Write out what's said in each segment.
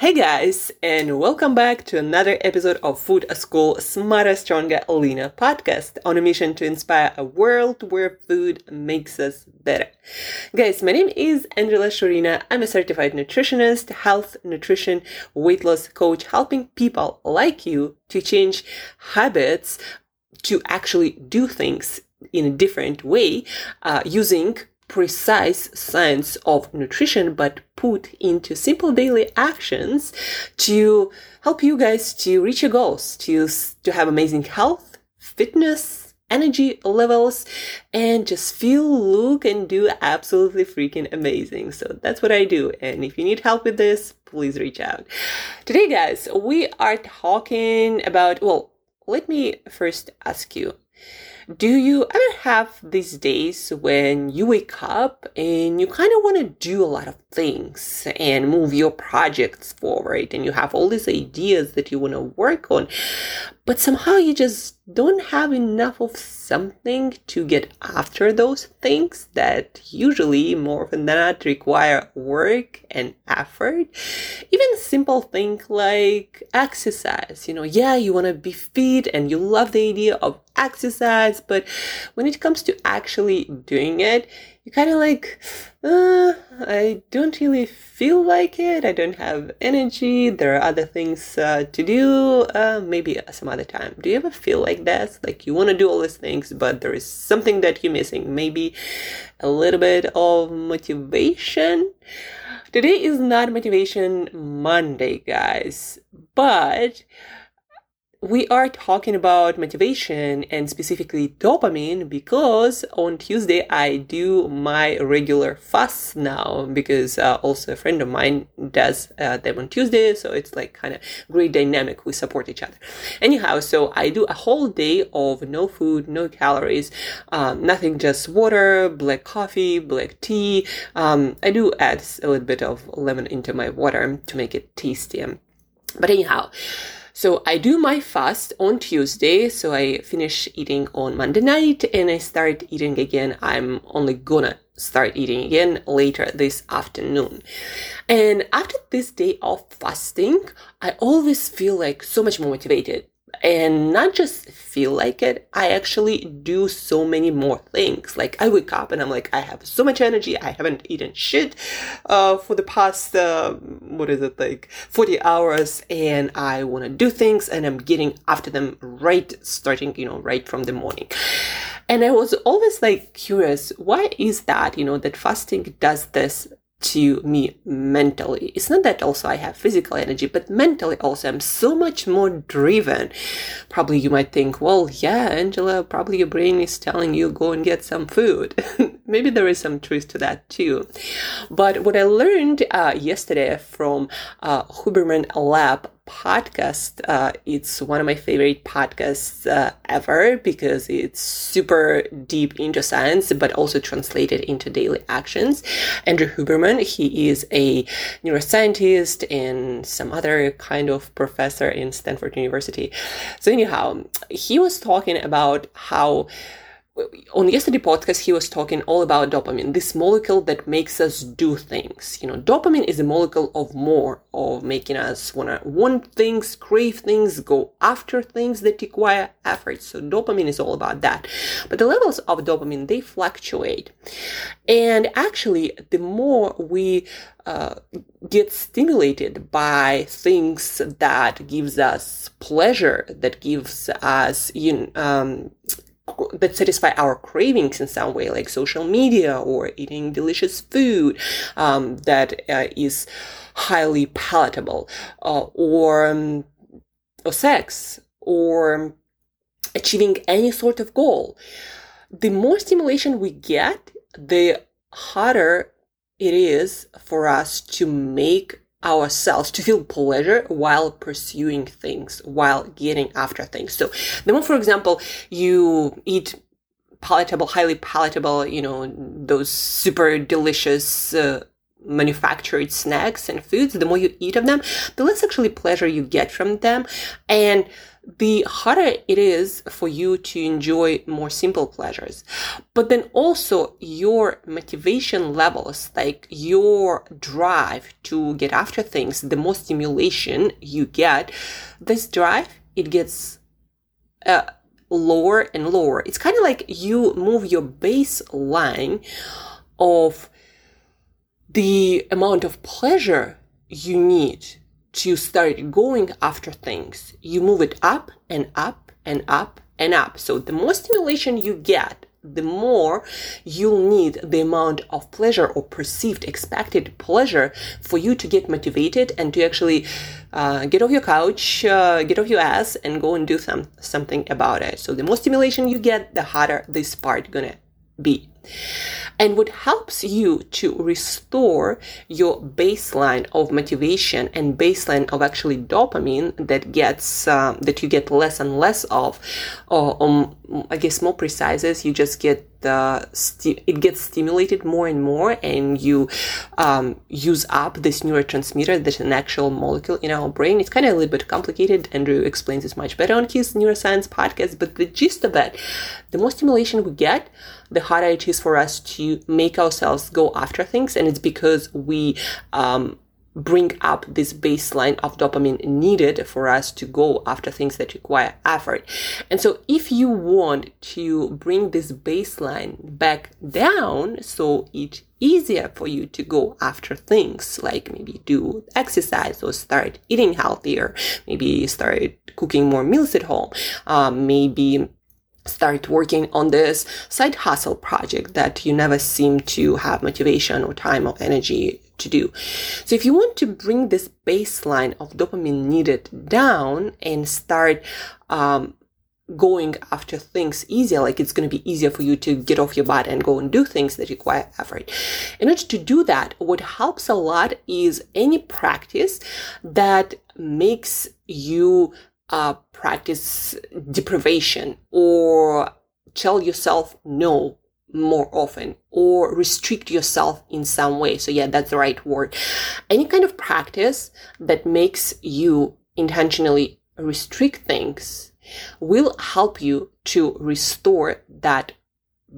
Hey guys, and welcome back to another episode of Food School Smarter, Stronger, Leaner podcast on a mission to inspire a world where food makes us better. Guys, my name is Angela Shurina. I'm a certified nutritionist, health, nutrition, weight loss coach, helping people like you to change habits to actually do things in a different way uh, using precise science of nutrition, but put into simple daily actions to help you guys to reach your goals, to, to have amazing health, fitness, energy levels, and just feel, look, and do absolutely freaking amazing. So that's what I do. And if you need help with this, please reach out. Today, guys, we are talking about, well, let me first ask you do you ever have these days when you wake up and you kind of want to do a lot of things and move your projects forward and you have all these ideas that you want to work on, but somehow you just don't have enough of something to get after those things that usually more often than not require work and effort. Even simple thing like exercise, you know, yeah, you want to be fit and you love the idea of exercise, but when it comes to actually doing it, you kind of like, uh, I don't really feel like it. I don't have energy. There are other things uh, to do. Uh, maybe some other time. Do you ever feel like that? Like you want to do all these things, but there is something that you're missing. Maybe a little bit of motivation. Today is not Motivation Monday, guys, but we are talking about motivation and specifically dopamine because on Tuesday I do my regular fast now because uh, also a friend of mine does uh, them on Tuesday. So it's like kind of great dynamic. We support each other. Anyhow, so I do a whole day of no food, no calories, um, nothing, just water, black coffee, black tea. Um, I do add a little bit of lemon into my water to make it tasty. But anyhow, so I do my fast on Tuesday. So I finish eating on Monday night and I start eating again. I'm only gonna start eating again later this afternoon. And after this day of fasting, I always feel like so much more motivated and not just feel like it i actually do so many more things. Like i wake up and i'm like i have so much energy i haven't eaten shit uh, for the past uh, what is it like 40 hours and i want to do things and i'm getting after them right starting you know right from the morning. And i was always like curious why is that you know that fasting does this to me mentally. It's not that also I have physical energy, but mentally also I'm so much more driven. Probably you might think, well, yeah, Angela, probably your brain is telling you go and get some food. Maybe there is some truth to that too. But what I learned uh, yesterday from uh, Huberman Lab podcast. Uh, it's one of my favorite podcasts uh, ever because it's super deep into science, but also translated into daily actions. Andrew Huberman, he is a neuroscientist and some other kind of professor in Stanford University. So anyhow, he was talking about how on yesterday podcast he was talking all about dopamine this molecule that makes us do things. You know dopamine is a molecule of more of making us want to want things crave things go after things that require effort. So dopamine is all about that. But the levels of dopamine they fluctuate. And actually the more we uh, get stimulated by things that gives us pleasure that gives us you um, that satisfy our cravings in some way, like social media or eating delicious food um, that uh, is highly palatable, uh, or um, or sex, or achieving any sort of goal. The more stimulation we get, the harder it is for us to make ourselves to feel pleasure while pursuing things, while getting after things. So the more, for example, you eat palatable, highly palatable, you know, those super delicious uh, manufactured snacks and foods, the more you eat of them, the less actually pleasure you get from them. And the harder it is for you to enjoy more simple pleasures. But then also your motivation levels, like your drive to get after things, the more stimulation you get, this drive, it gets uh, lower and lower. It's kind of like you move your baseline of the amount of pleasure you need to start going after things. You move it up and up and up and up. So the more stimulation you get, the more you'll need the amount of pleasure or perceived expected pleasure for you to get motivated and to actually uh, get off your couch, uh, get off your ass, and go and do some something about it. So the more stimulation you get, the harder this part gonna be. And what helps you to restore your baseline of motivation and baseline of actually dopamine that gets uh, that you get less and less of, or um, I guess more precise is you just get the sti- it gets stimulated more and more, and you um, use up this neurotransmitter that's an actual molecule in our brain. It's kind of a little bit complicated. Andrew explains this much better on his neuroscience podcast, but the gist of it, the more stimulation we get, the harder it is for us to make ourselves go after things. And it's because we, um, bring up this baseline of dopamine needed for us to go after things that require effort. And so if you want to bring this baseline back down so it's easier for you to go after things like maybe do exercise or start eating healthier, maybe start cooking more meals at home, um, maybe start working on this side hustle project that you never seem to have motivation or time or energy to do. So if you want to bring this baseline of dopamine needed down and start um, going after things easier, like it's going to be easier for you to get off your butt and go and do things that require effort. In order to do that, what helps a lot is any practice that makes you uh, practice deprivation or tell yourself no more often or restrict yourself in some way. So yeah, that's the right word. Any kind of practice that makes you intentionally restrict things will help you to restore that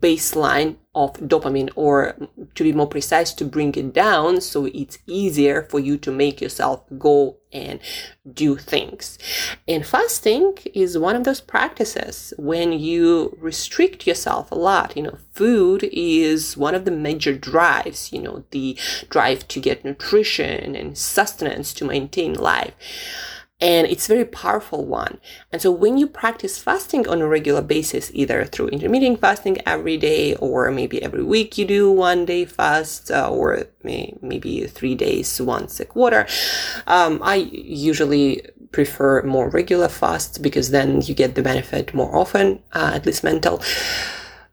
baseline of dopamine or to be more precise to bring it down so it's easier for you to make yourself go and do things. And fasting is one of those practices when you restrict yourself a lot. You know food is one of the major drives you know the drive to get nutrition and sustenance to maintain life and it's very powerful one. And so when you practice fasting on a regular basis, either through intermittent fasting every day, or maybe every week you do one day fast, uh, or may, maybe three days once a quarter, um, I usually prefer more regular fasts because then you get the benefit more often, uh, at least mental.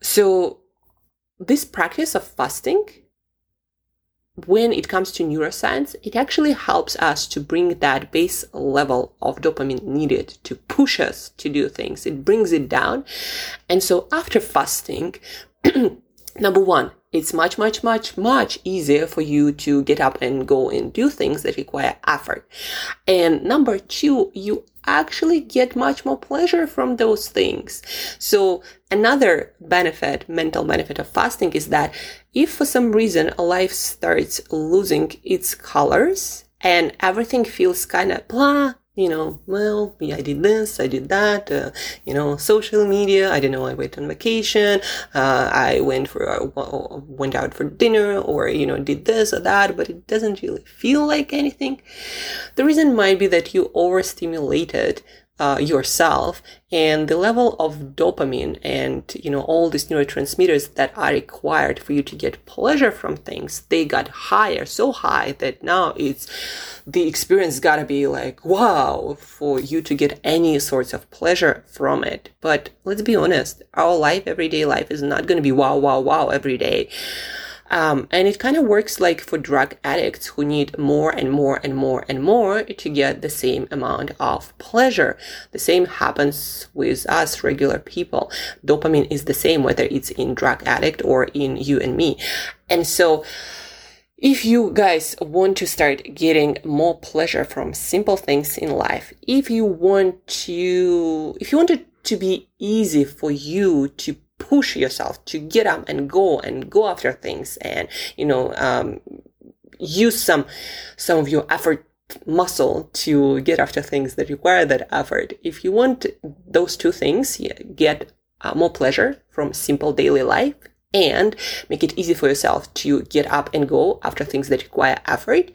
So this practice of fasting when it comes to neuroscience, it actually helps us to bring that base level of dopamine needed to push us to do things. It brings it down. And so after fasting, number one, it's much, much, much, much easier for you to get up and go and do things that require effort. And number two, you actually get much more pleasure from those things. So another benefit, mental benefit of fasting is that if for some reason a life starts losing its colors and everything feels kind of blah, you know, well, I did this, I did that, uh, you know, social media, I didn't know I went on vacation, uh, I went for, uh, went out for dinner, or, you know, did this or that, but it doesn't really feel like anything. The reason might be that you overstimulated uh, yourself. And the level of dopamine and you know all these neurotransmitters that are required for you to get pleasure from things they got higher so high that now it's the experience gotta be like wow for you to get any sorts of pleasure from it. But let's be honest our life everyday life is not gonna be wow wow wow every day um, and it kind of works like for drug addicts who need more and more and more and more to get the same amount of pleasure. The same happens with us regular people. Dopamine is the same whether it's in drug addict or in you and me. And so if you guys want to start getting more pleasure from simple things in life, if you want to, if you want it to be easy for you to push yourself to get up and go and go after things and, you know, um, use some, some of your effort muscle to get after things that require that effort. If you want those two things, get uh, more pleasure from simple daily life and make it easy for yourself to get up and go after things that require effort,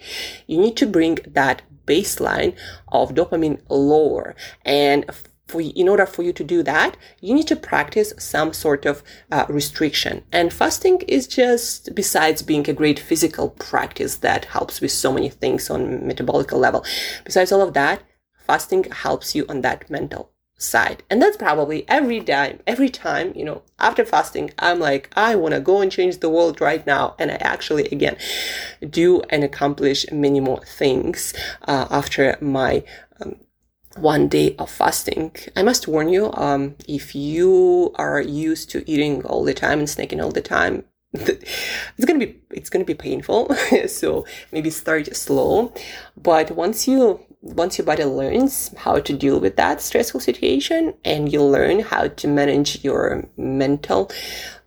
you need to bring that baseline of dopamine lower. And for, in order for you to do that, you need to practice some sort of uh, restriction. And fasting is just, besides being a great physical practice that helps with so many things on metabolic level, besides all of that, fasting helps you on that mental side. And that's probably every time, every time, you know, after fasting, I'm like, I want to go and change the world right now. And I actually, again, do and accomplish many more things uh, after my one day of fasting. I must warn you, um, if you are used to eating all the time and snacking all the time, it's gonna be it's gonna be painful. so maybe start slow, but once you once your body learns how to deal with that stressful situation and you learn how to manage your mental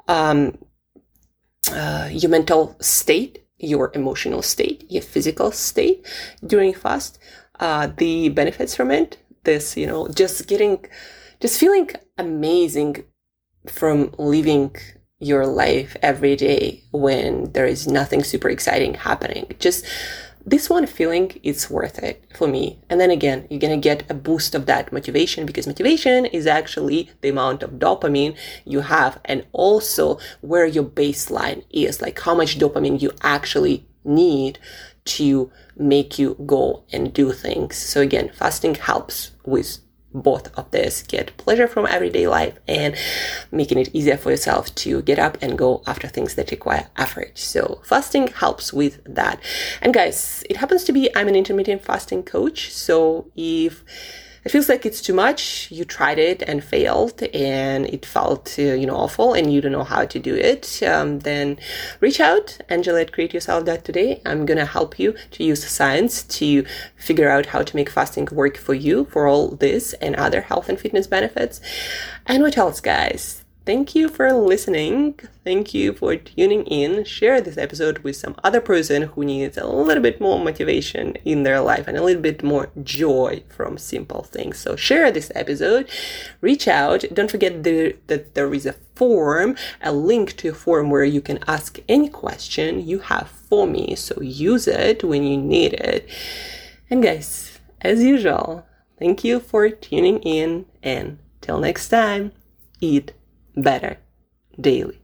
um, uh, your mental state your emotional state your physical state during fast uh, the benefits from it. This you know just getting just feeling amazing from living your life every day when there is nothing super exciting happening. Just this one feeling it's worth it for me. And then again you're gonna get a boost of that motivation because motivation is actually the amount of dopamine you have and also where your baseline is like how much dopamine you actually need to make you go and do things. So again fasting helps with both of this. Get pleasure from everyday life and making it easier for yourself to get up and go after things that require effort. So fasting helps with that. And guys it happens to be i'm an intermittent fasting coach. So if it feels like it's too much. You tried it and failed, and it felt uh, you know awful, and you don't know how to do it. Um, then reach out, Angela at Create Yourself that today. I'm gonna help you to use science to figure out how to make fasting work for you for all this and other health and fitness benefits. And what else, guys? Thank you for listening. Thank you for tuning in. Share this episode with some other person who needs a little bit more motivation in their life and a little bit more joy from simple things. So share this episode. Reach out. Don't forget that there is a form, a link to a form where you can ask any question you have for me. So use it when you need it. And guys, as usual, thank you for tuning in and till next time, eat better daily.